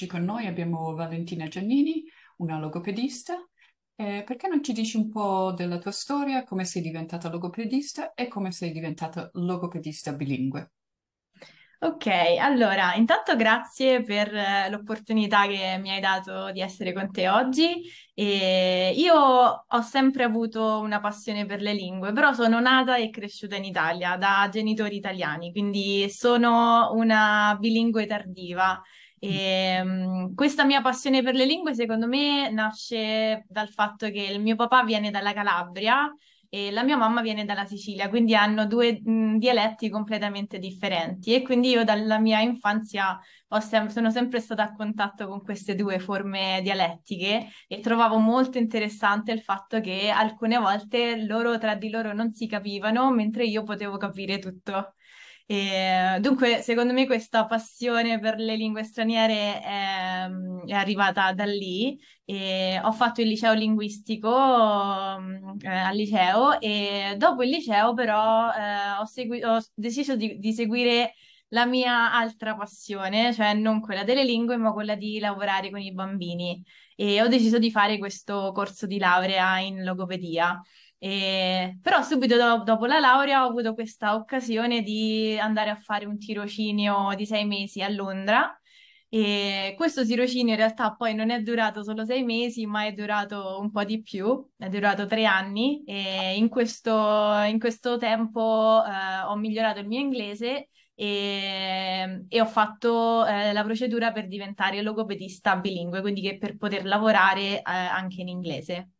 oggi con noi abbiamo Valentina Giannini, una logopedista. Eh, perché non ci dici un po' della tua storia, come sei diventata logopedista e come sei diventata logopedista bilingue? Ok, allora, intanto grazie per eh, l'opportunità che mi hai dato di essere con te oggi. E io ho sempre avuto una passione per le lingue, però sono nata e cresciuta in Italia da genitori italiani, quindi sono una bilingue tardiva. E, um, questa mia passione per le lingue, secondo me, nasce dal fatto che il mio papà viene dalla Calabria e la mia mamma viene dalla Sicilia, quindi hanno due mh, dialetti completamente differenti e quindi io dalla mia infanzia sem- sono sempre stata a contatto con queste due forme dialettiche e trovavo molto interessante il fatto che alcune volte loro tra di loro non si capivano, mentre io potevo capire tutto. E, dunque, secondo me questa passione per le lingue straniere è, è arrivata da lì. E ho fatto il liceo linguistico eh, al liceo e dopo il liceo però eh, ho, segui- ho deciso di, di seguire la mia altra passione, cioè non quella delle lingue, ma quella di lavorare con i bambini. E ho deciso di fare questo corso di laurea in logopedia. E, però subito do- dopo la laurea ho avuto questa occasione di andare a fare un tirocinio di sei mesi a Londra e questo tirocinio in realtà poi non è durato solo sei mesi, ma è durato un po' di più, è durato tre anni e in questo, in questo tempo eh, ho migliorato il mio inglese e, e ho fatto eh, la procedura per diventare logopedista bilingue, quindi per poter lavorare eh, anche in inglese.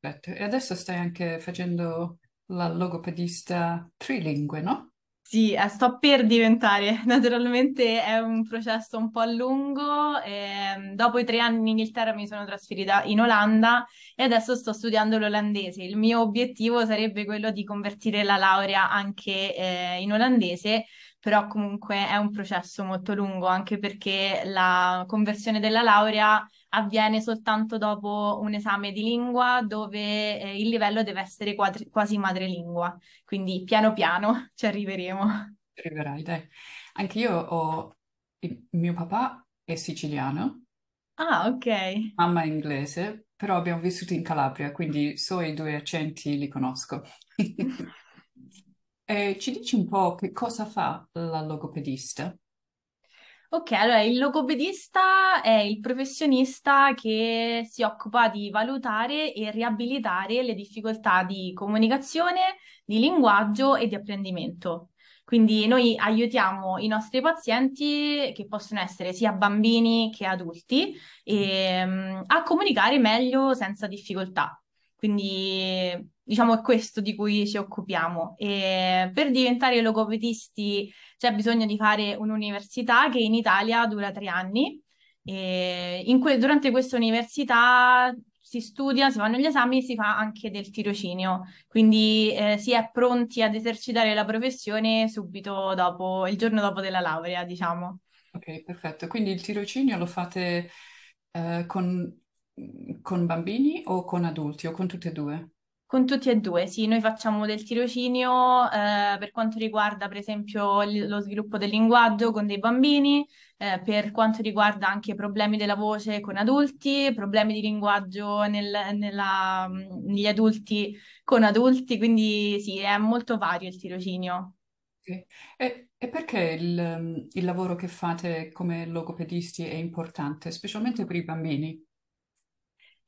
Perfetto. E adesso stai anche facendo la logopedista trilingue, no? Sì, eh, sto per diventare, naturalmente è un processo un po' lungo. E, dopo i tre anni in Inghilterra mi sono trasferita in Olanda e adesso sto studiando l'olandese. Il mio obiettivo sarebbe quello di convertire la laurea anche eh, in olandese, però comunque è un processo molto lungo, anche perché la conversione della laurea avviene soltanto dopo un esame di lingua dove eh, il livello deve essere quadri- quasi madrelingua, quindi piano piano ci arriveremo. Arriverai, dai. Anche io ho... Il mio papà è siciliano, Ah, ok. mamma è inglese, però abbiamo vissuto in Calabria, quindi so i due accenti, li conosco. E ci dici un po' che cosa fa la logopedista? Ok, allora il logopedista è il professionista che si occupa di valutare e riabilitare le difficoltà di comunicazione, di linguaggio e di apprendimento. Quindi noi aiutiamo i nostri pazienti, che possono essere sia bambini che adulti, ehm, a comunicare meglio senza difficoltà. Quindi diciamo è questo di cui ci occupiamo. E per diventare logopedisti c'è bisogno di fare un'università che in Italia dura tre anni. E que- durante questa università si studia, si fanno gli esami e si fa anche del tirocinio, quindi eh, si è pronti ad esercitare la professione subito dopo, il giorno dopo della laurea, diciamo. Ok, perfetto. Quindi il tirocinio lo fate eh, con, con bambini o con adulti o con tutte e due? Con tutti e due, sì, noi facciamo del tirocinio eh, per quanto riguarda per esempio l- lo sviluppo del linguaggio con dei bambini, eh, per quanto riguarda anche problemi della voce con adulti, problemi di linguaggio nel- nella- negli adulti con adulti, quindi sì, è molto vario il tirocinio. E, e perché il, il lavoro che fate come logopedisti è importante, specialmente per i bambini?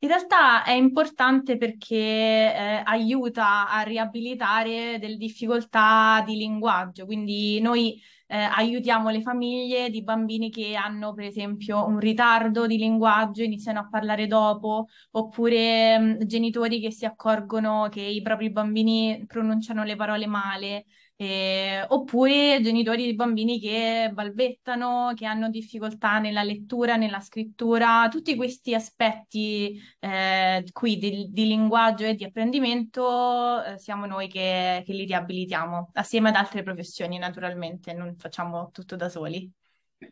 In realtà è importante perché eh, aiuta a riabilitare delle difficoltà di linguaggio, quindi noi eh, aiutiamo le famiglie di bambini che hanno per esempio un ritardo di linguaggio, iniziano a parlare dopo, oppure mh, genitori che si accorgono che i propri bambini pronunciano le parole male. Eh, oppure genitori di bambini che balbettano, che hanno difficoltà nella lettura, nella scrittura, tutti questi aspetti eh, qui di, di, linguaggio e di apprendimento eh, siamo noi che, che li riabilitiamo, assieme ad altre professioni naturalmente, non facciamo tutto da soli.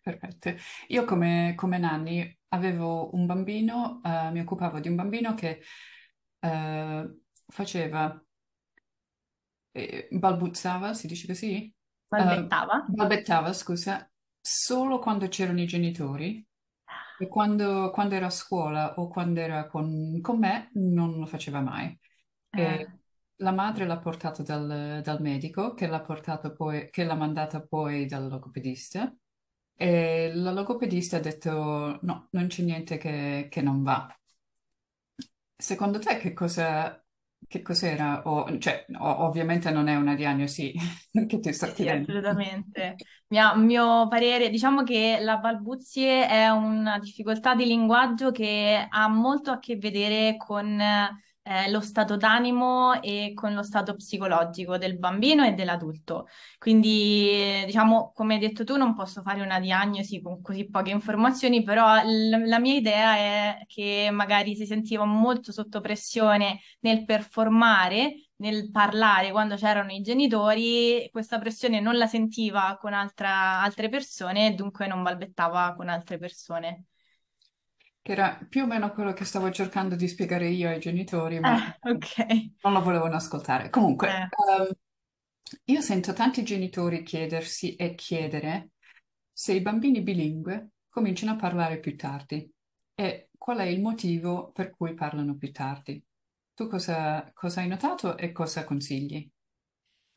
Perfetto. Io come, come nanny avevo un bambino, eh, mi occupavo di un bambino che eh, faceva eh, balbuzzava, si dice così? Uh, Balbettava? balbettava, scusa, solo quando c'erano i genitori E quando, quando era a scuola o quando era con, con me non lo faceva mai. Eh. La madre l'ha portato dal, dal medico, che l'ha portato poi, che l'ha mandata poi dal logopedista. E la logopedista ha detto: No, non c'è niente che, che non va. Secondo te che cosa, che cos'era? O, cioè, o- ovviamente non è una diagnosi che ti sto sì, chiedendo. assolutamente. Mia- mio parere, diciamo che la balbuzie è una difficoltà di linguaggio che ha molto a che vedere con eh, lo stato d'animo e con lo stato psicologico del bambino e dell'adulto. Quindi, diciamo, come hai detto tu, non posso fare una diagnosi con così poche informazioni, però l- la mia idea è che magari si sentiva molto sotto pressione nel performare nel parlare quando c'erano i genitori, questa pressione non la sentiva con altra- altre persone e dunque non balbettava con altre persone. Che era più o meno quello che stavo cercando di spiegare io ai genitori, ma Eh, ok. non lo volevano ascoltare. Comunque, Eh. ehm, io sento tanti genitori chiedersi e chiedere se i bambini bilingue cominciano a parlare più tardi e qual è il motivo per cui parlano più tardi. Tu cosa, cosa hai notato e cosa consigli?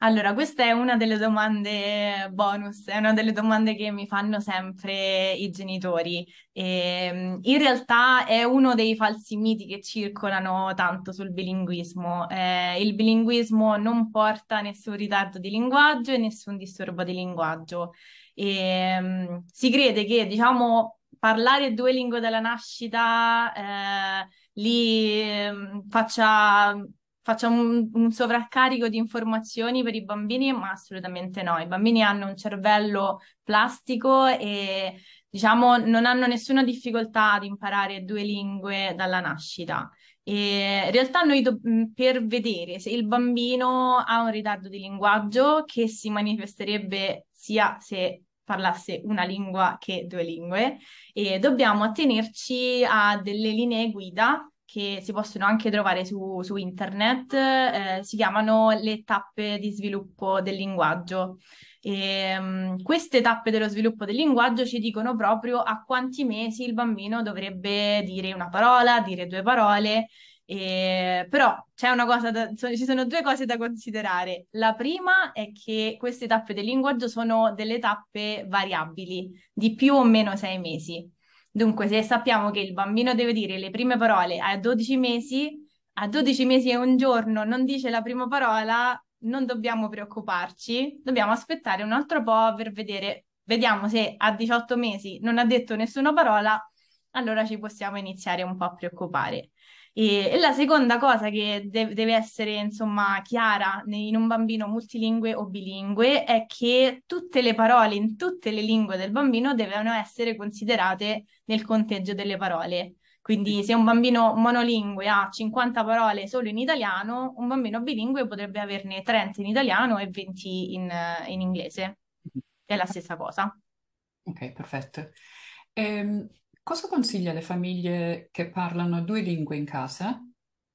Allora, questa è una delle domande bonus, è una delle domande che mi fanno sempre i genitori. E, in realtà è uno dei falsi miti che circolano tanto sul bilinguismo. Eh, il bilinguismo non porta nessun ritardo di linguaggio e nessun disturbo di linguaggio. E, mm, si crede che, diciamo, parlare due lingue dalla nascita eh, li ehm, faccia faccia un, un sovraccarico di informazioni per i bambini, ma assolutamente no. I bambini hanno un cervello plastico e diciamo non hanno nessuna difficoltà ad imparare due lingue dalla nascita. E in realtà noi do- per vedere se il bambino ha un ritardo di linguaggio che si manifesterebbe sia se parlasse una lingua che due lingue, e dobbiamo attenerci a delle linee guida che si possono anche trovare su, su internet, eh, si chiamano le tappe di sviluppo del linguaggio. E, um, queste tappe dello sviluppo del linguaggio ci dicono proprio a quanti mesi il bambino dovrebbe dire una parola, dire due parole. E, però c'è una cosa da, so- ci sono due cose da considerare. La prima è che queste tappe del linguaggio sono delle tappe variabili di più o meno sei mesi. Dunque, se sappiamo che il bambino deve dire le prime parole a 12 mesi, a 12 mesi e un giorno non dice la prima parola, non dobbiamo preoccuparci, dobbiamo aspettare un altro po' per vedere, vediamo se a 18 mesi non ha detto nessuna parola, allora ci possiamo iniziare un po' a preoccupare. E, e la seconda cosa che de- deve essere, insomma, chiara in un bambino multilingue o bilingue è che tutte le parole in tutte le lingue del bambino devono essere considerate nel conteggio delle parole. Quindi se un bambino monolingue ha 50 parole solo in italiano, un bambino bilingue potrebbe averne 30 in italiano e 20 in, in inglese. È la stessa cosa. Ok, perfetto. Ehm, cosa consiglia alle famiglie che parlano due lingue in casa,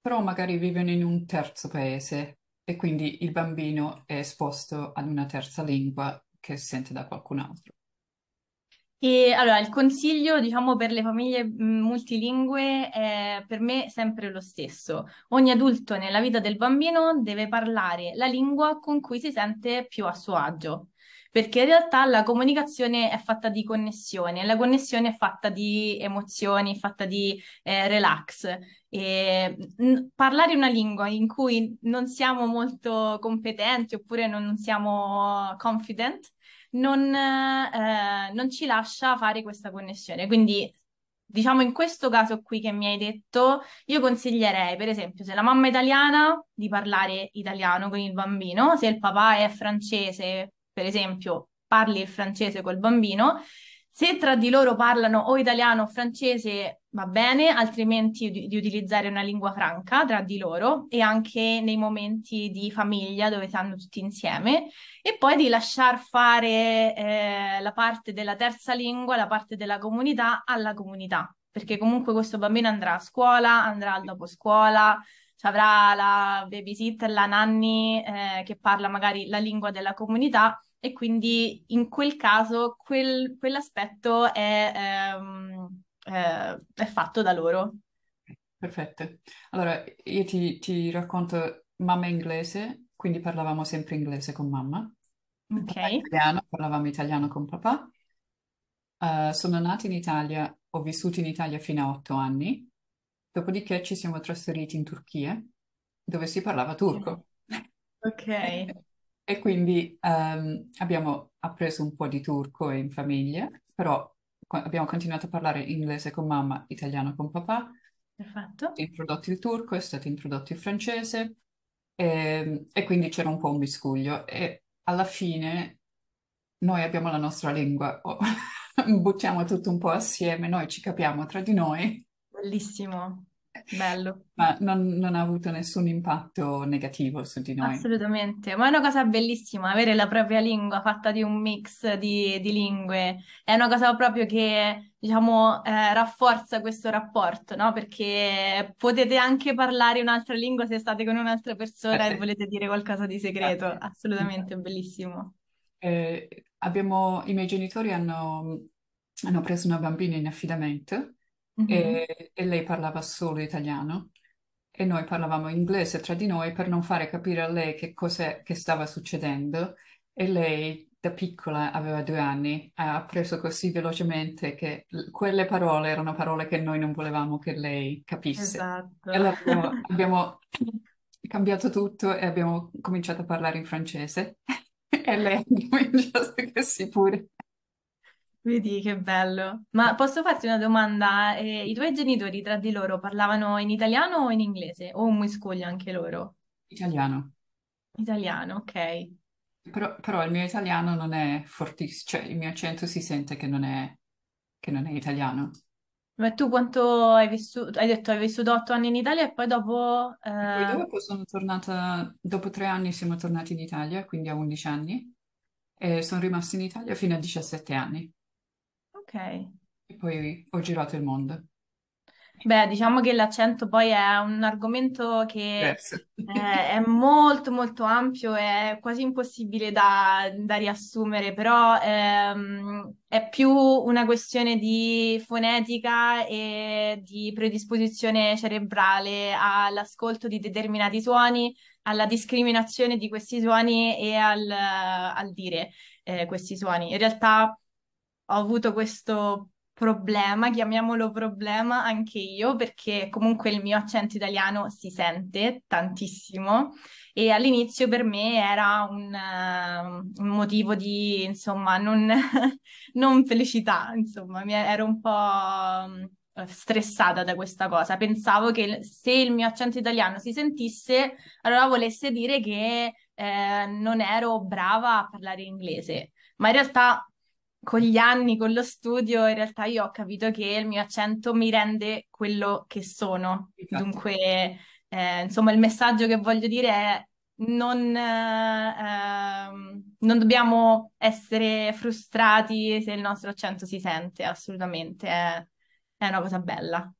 però magari vivono in un terzo paese e quindi il bambino è esposto ad una terza lingua che sente da qualcun altro? E allora il consiglio, diciamo, per le famiglie mh, multilingue è per me sempre lo stesso. Ogni adulto nella vita del bambino deve parlare la lingua con cui si sente più a suo agio, perché in realtà la comunicazione è fatta di connessione, la connessione è fatta di emozioni, è fatta di eh, relax. E, mh, parlare una lingua in cui non siamo molto competenti oppure non, non siamo confident non, eh, non ci lascia fare questa connessione. Quindi, diciamo, in questo caso qui che mi hai detto, io consiglierei, per esempio, se la mamma è italiana, di parlare italiano con il bambino, se il papà è francese, per esempio, parli il francese col bambino. Se tra di loro parlano o italiano o francese va bene, altrimenti di, di, utilizzare una lingua franca tra di loro e anche nei momenti di famiglia dove stanno tutti insieme. E poi di lasciar fare eh, la parte della terza lingua, la parte della comunità alla comunità, perché comunque questo bambino andrà a scuola, andrà al dopo scuola, avrà la babysitter, la nanny eh, che parla magari la lingua della comunità e quindi in quel caso quel, quell'aspetto è, ehm, eh, è fatto da loro. Perfetto. Allora, io ti, ti racconto mamma inglese, quindi parlavamo sempre inglese con mamma. Ok, italiano, parlavamo italiano con papà. Eh, sono nata in Italia, ho vissuto in Italia fino a otto anni, dopodiché ci siamo trasferiti in Turchia, dove si parlava turco. ok, E quindi ehm, abbiamo appreso un po' di turco in famiglia, però co- abbiamo continuato a parlare inglese con mamma, italiano con papà. perfetto. È introdotto il turco, è stato introdotto il francese e, e quindi c'era un po' un miscuglio. E alla fine noi abbiamo la nostra lingua, o- buttiamo tutto un po' assieme, noi ci capiamo tra di noi, Bellissimo, bello. ma non, non ha avuto nessun impatto negativo su di noi. Assolutamente, ma è una cosa bellissima avere la propria lingua fatta di un mix di, di lingue, è una cosa proprio che, diciamo, eh, rafforza questo rapporto, no? Perché potete anche parlare un'altra lingua se state con un'altra persona e Eh, volete dire qualcosa di segreto, infatti, assolutamente bellissimo. Eh, abbiamo, i miei genitori hanno, hanno preso una bambina in affidamento E, e lei parlava solo italiano e noi parlavamo inglese tra di noi per non fare capire a lei che cos'è che stava succedendo e lei da piccola, aveva due anni, ha appreso così velocemente che l- quelle parole erano parole che noi non volevamo che lei capisse. Esatto. E allora abbiamo, abbiamo cambiato tutto e abbiamo cominciato a parlare in francese e lei ha cominciato così pure. Vedi che bello. Ma posso farti una domanda? Eh, i tuoi genitori tra di loro parlavano in italiano o in inglese? O un miscuglio anche loro? Italiano. Italiano, ok. Però, però il mio italiano non è fortissimo, cioè il mio accento si sente che non è, che non è italiano. Ma tu quanto hai vissuto? Hai detto hai vissuto otto anni in Italia e poi dopo... E poi eh, dopo sono tornata, dopo tre anni siamo tornati in Italia, quindi a 11 anni, e sono rimasta in Italia fino a 17 anni. Ok. E poi ho girato il mondo. Beh, diciamo che l'accento poi è un argomento che eh, è molto molto ampio, è quasi impossibile da, da riassumere, però ehm, è più una questione di fonetica e di predisposizione cerebrale all'ascolto di determinati suoni, alla discriminazione di questi suoni e al, al dire eh, questi suoni. In realtà ho avuto questo problema, chiamiamolo problema anche io, perché comunque il mio accento italiano si sente tantissimo e all'inizio per me era un, eh, un motivo di, insomma, non, non felicità, insomma, mi ero un po' eh, stressata da questa cosa. Pensavo che se il mio accento italiano si sentisse, allora volesse dire che eh, non ero brava a parlare inglese. Ma in realtà con gli anni, con lo studio, in realtà io ho capito che il mio accento mi rende quello che sono. Infatti. Dunque, eh, insomma, il messaggio che voglio dire è non, eh, non dobbiamo essere frustrati se il nostro accento si sente, assolutamente, è, è una cosa bella.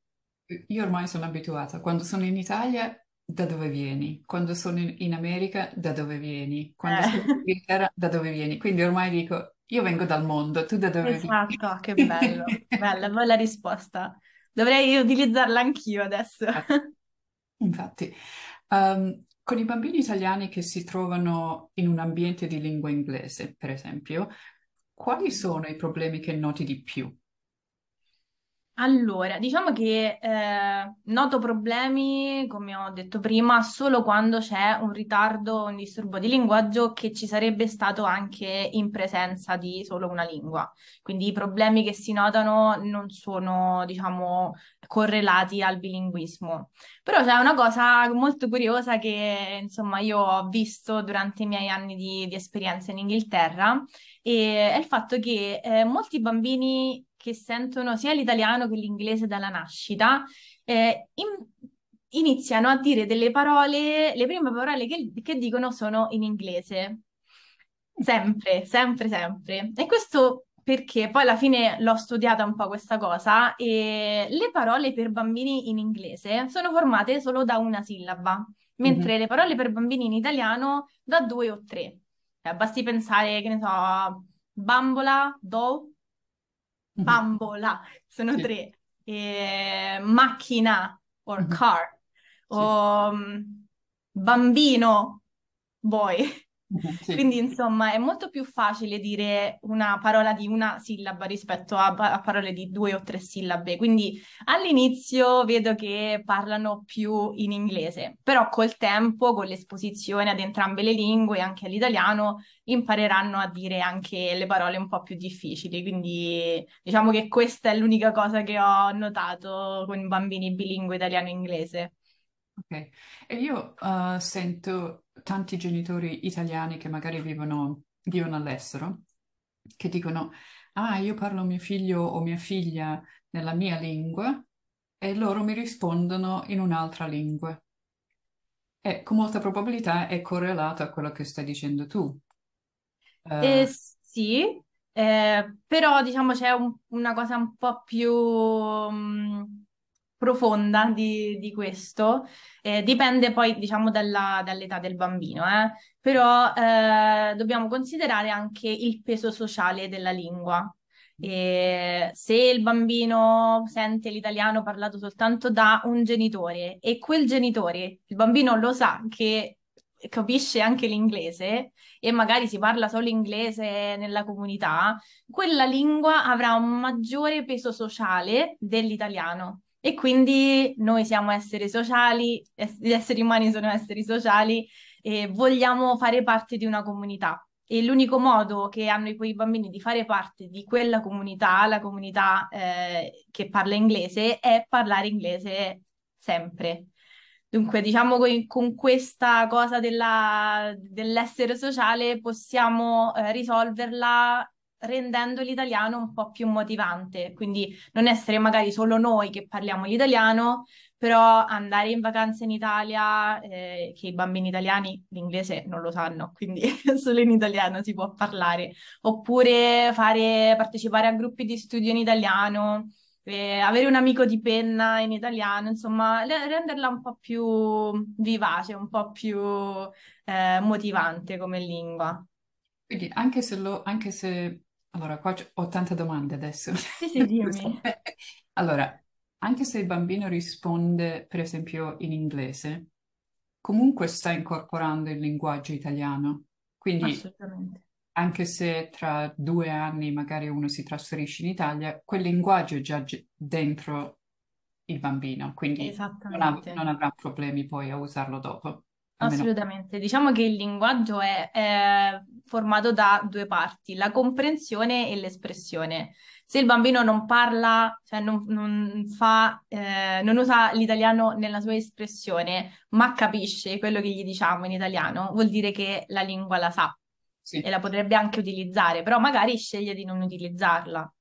Io ormai sono abituata. Quando sono in Italia, da dove vieni? Quando sono in, America, da dove vieni? Quando sono in Eh, Inghilterra, da dove vieni? Quindi ormai dico, io vengo dal mondo, tu da dove esatto, ah, che bello, bella, bella risposta. Dovrei utilizzarla anch'io adesso. Infatti, ehm, con i bambini italiani che si trovano in un ambiente di lingua inglese, per esempio, quali sono i problemi che noti di più? Allora, diciamo che eh, noto problemi, come ho detto prima, solo quando c'è un ritardo, un disturbo di linguaggio che ci sarebbe stato anche in presenza di solo una lingua. Quindi i problemi che si notano non sono, diciamo, correlati al bilinguismo. Però c'è una cosa molto curiosa che, insomma, io ho visto durante i miei anni di, di esperienza in Inghilterra e è il fatto che eh, molti bambini che sentono sia l'italiano che l'inglese dalla nascita eh, in- iniziano a dire delle parole, le prime parole che, che dicono sono in inglese. Sempre, sempre, sempre. E questo perché poi alla fine l'ho studiata un po' questa cosa e le parole per bambini in inglese sono formate solo da una sillaba, Mhm, mentre le parole per bambini in italiano da due o tre. Cioè, basti pensare, che ne so, bambola, do. Bambola, sono Sì, tre. eh, macchina or Mhm. car Sì. o mm, bambino boy. Mhm. Sì. Quindi, insomma, è molto più facile dire una parola di una sillaba rispetto a, a parole di due o tre sillabe. Quindi all'inizio vedo che parlano più in inglese, però col tempo, con l'esposizione ad entrambe le lingue, anche all'italiano, impareranno a dire anche le parole un po' più difficili. Quindi diciamo che questa è l'unica cosa che ho notato con bambini bilingue italiano-inglese. Ok, e io eh, sento tanti genitori italiani che magari vivono, vivono all'estero, che dicono, ah, io parlo mio figlio o mia figlia nella mia lingua e loro mi rispondono in un'altra lingua. E con molta probabilità è correlato a quello che stai dicendo tu. Eh, Eh, sì, eh, però diciamo c'è un- una cosa un po' più mh, profonda di, di questo, Eh, dipende poi diciamo dalla- dall'età del bambino, eh. Però eh, dobbiamo considerare anche il peso sociale della lingua. E se il bambino sente l'italiano parlato soltanto da un genitore e quel genitore, il bambino lo sa che capisce anche l'inglese e magari si parla solo inglese nella comunità, quella lingua avrà un maggiore peso sociale dell'italiano. E quindi noi siamo esseri sociali, ess- gli esseri umani sono esseri sociali e vogliamo fare parte di una comunità. E l'unico modo che hanno quei bambini di fare parte di quella comunità, la comunità eh, che parla inglese, è parlare inglese sempre. Dunque, diciamo che con questa cosa della- dell'essere sociale possiamo eh, risolverla rendendo l'italiano un po' più motivante. Quindi non essere magari solo noi che parliamo l'italiano, però andare in vacanza in Italia, eh, che i bambini italiani l'inglese non lo sanno, quindi solo in italiano si può parlare. Oppure fare, partecipare a gruppi di studio in italiano eh, avere un amico di penna in italiano, insomma, renderla un po' più vivace, un po' più eh, motivante come lingua. quindi anche se, lo, anche se... Allora, qua ho tante domande adesso. Sì, sì, dimmi. Allora, anche se il bambino risponde, per esempio, in inglese, comunque sta incorporando il linguaggio italiano. Quindi anche se tra due anni magari uno si trasferisce in Italia, quel linguaggio è già dentro il bambino, quindi non, Esattamente. non avrà problemi poi a usarlo dopo. Assolutamente, diciamo che il linguaggio è, è formato da due parti, la comprensione e l'espressione. Se il bambino non parla, cioè non, non fa, eh, non usa l'italiano nella sua espressione, ma capisce quello che gli diciamo in italiano, vuol dire che la lingua la sa e sì, la potrebbe anche utilizzare, però magari sceglie di non utilizzarla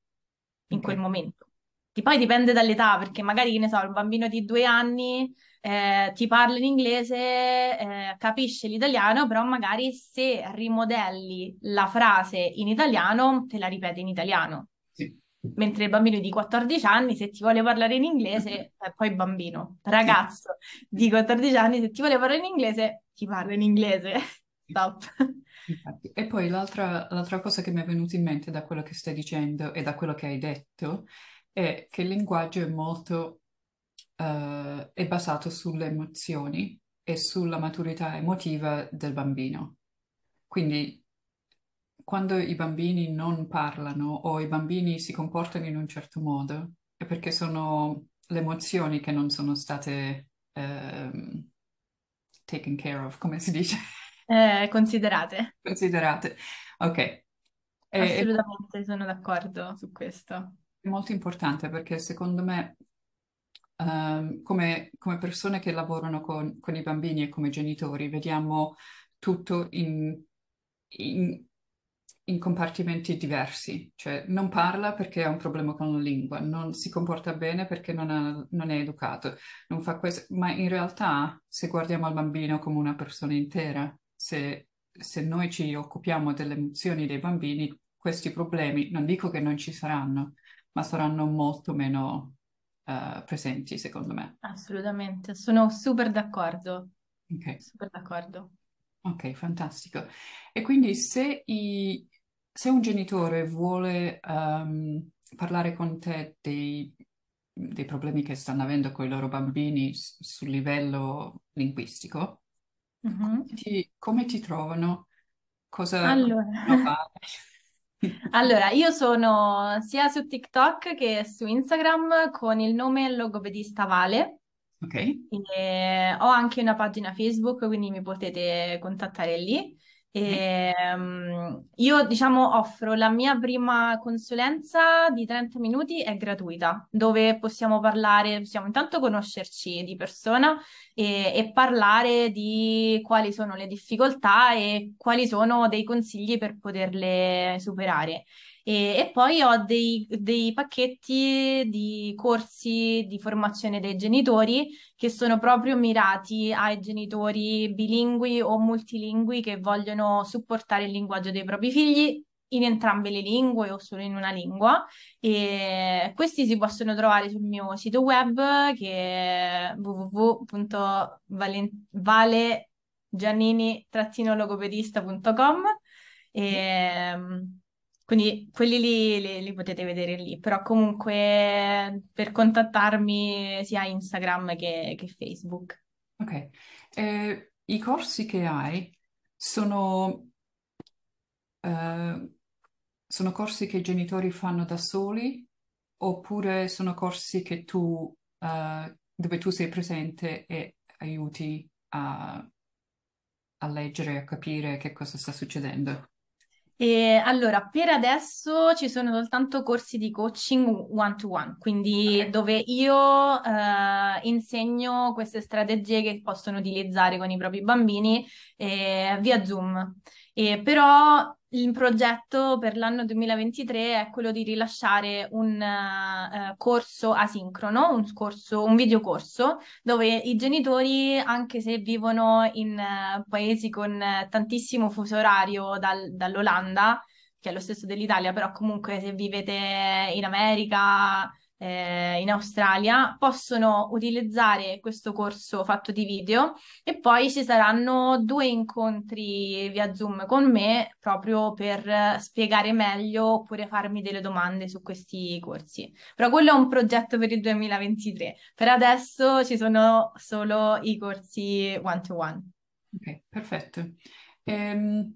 in ok. quel momento. Di- Poi dipende dall'età, perché magari, che ne so, il bambino di due anni eh, ti parla in inglese, eh, capisce l'italiano, però magari se rimodelli la frase in italiano, te la ripete in italiano. Sì, Mentre il bambino di 14 anni, se ti vuole parlare in inglese, eh, poi bambino, sì, ragazzo di 14 anni, se ti vuole parlare in inglese, ti parla in inglese. sì. Stop. Infatti. E poi l'altra l'altra cosa che mi è venuta in mente da quello che stai dicendo e da quello che hai detto è che il linguaggio è molto, eh, è basato sulle emozioni e sulla maturità emotiva del bambino. Quindi quando i bambini non parlano o i bambini si comportano in un certo modo, è perché sono le emozioni che non sono state ehm, taken care of, come si dice, Eh, considerate. considerate. Ok. E- e Assolutamente sono d'accordo su questo. È molto importante perché secondo me, ehm, come, come persone che lavorano con, con i bambini e come genitori, vediamo tutto in, in- in compartimenti diversi. Cioè, non parla perché ha un problema con la lingua, non si comporta bene perché non ha- non è educato, non fa questo. Ma in realtà, se guardiamo al bambino come una persona intera, se, se noi ci occupiamo delle emozioni dei bambini, questi problemi, non dico che non ci saranno ma saranno molto meno eh, presenti, secondo me. Assolutamente, sono super d'accordo. Ok, Super d'accordo. ok, fantastico. E quindi se, i- se un genitore vuole ehm, parlare con te dei, dei problemi che stanno avendo con i loro bambini sul livello linguistico, mm-hmm. come, ti, come, ti, trovano? Cosa allora. fare? Allora, io sono sia su TikTok che su Instagram con il nome Logopedista Vale. Ok. E ho anche una pagina Facebook, quindi mi potete contattare lì. E, um, io diciamo offro la mia prima consulenza di 30 minuti, è gratuita, dove possiamo parlare, possiamo intanto conoscerci di persona e, e parlare di quali sono le difficoltà e quali sono dei consigli per poterle superare. E, e poi ho dei, dei, pacchetti di corsi di formazione dei genitori che sono proprio mirati ai genitori bilingui o multilingui che vogliono supportare il linguaggio dei propri figli in entrambe le lingue o solo in una lingua. E questi si possono trovare sul mio sito web che è www.valegiannini-logopedista.com e quindi quelli lì li, li, potete vedere lì, però comunque per contattarmi sia Instagram che, che Facebook. Ok, eh, i corsi che hai sono, eh, sono corsi che i genitori fanno da soli oppure sono corsi che tu, eh, dove tu sei presente e aiuti a, a leggere, a capire che cosa sta succedendo? E allora, per adesso ci sono soltanto corsi di coaching one-to-one, quindi okay. dove io eh, insegno queste strategie che possono utilizzare con i propri bambini eh, via Zoom. E però il progetto per l'anno 2023 è quello di rilasciare un uh, corso asincrono, un, corso, un videocorso, dove i genitori, anche se vivono in uh, paesi con tantissimo fuso orario dal, dall'Olanda, che è lo stesso dell'Italia, però comunque se vivete in America, eh, in Australia possono utilizzare questo corso fatto di video e poi ci saranno due incontri via Zoom con me proprio per spiegare meglio oppure farmi delle domande su questi corsi. Però quello è un progetto per il 2023. Per adesso ci sono solo i corsi one to one. Ok, perfetto. Ehm,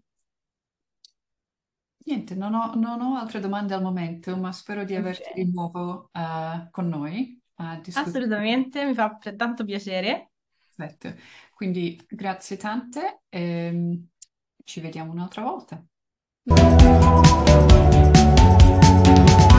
Niente, non ho, non ho altre domande al momento, ma spero di averti Ok. di nuovo eh, con noi a discutere. Assolutamente, mi fa tanto piacere. Perfetto. Quindi grazie tante e ci vediamo un'altra volta.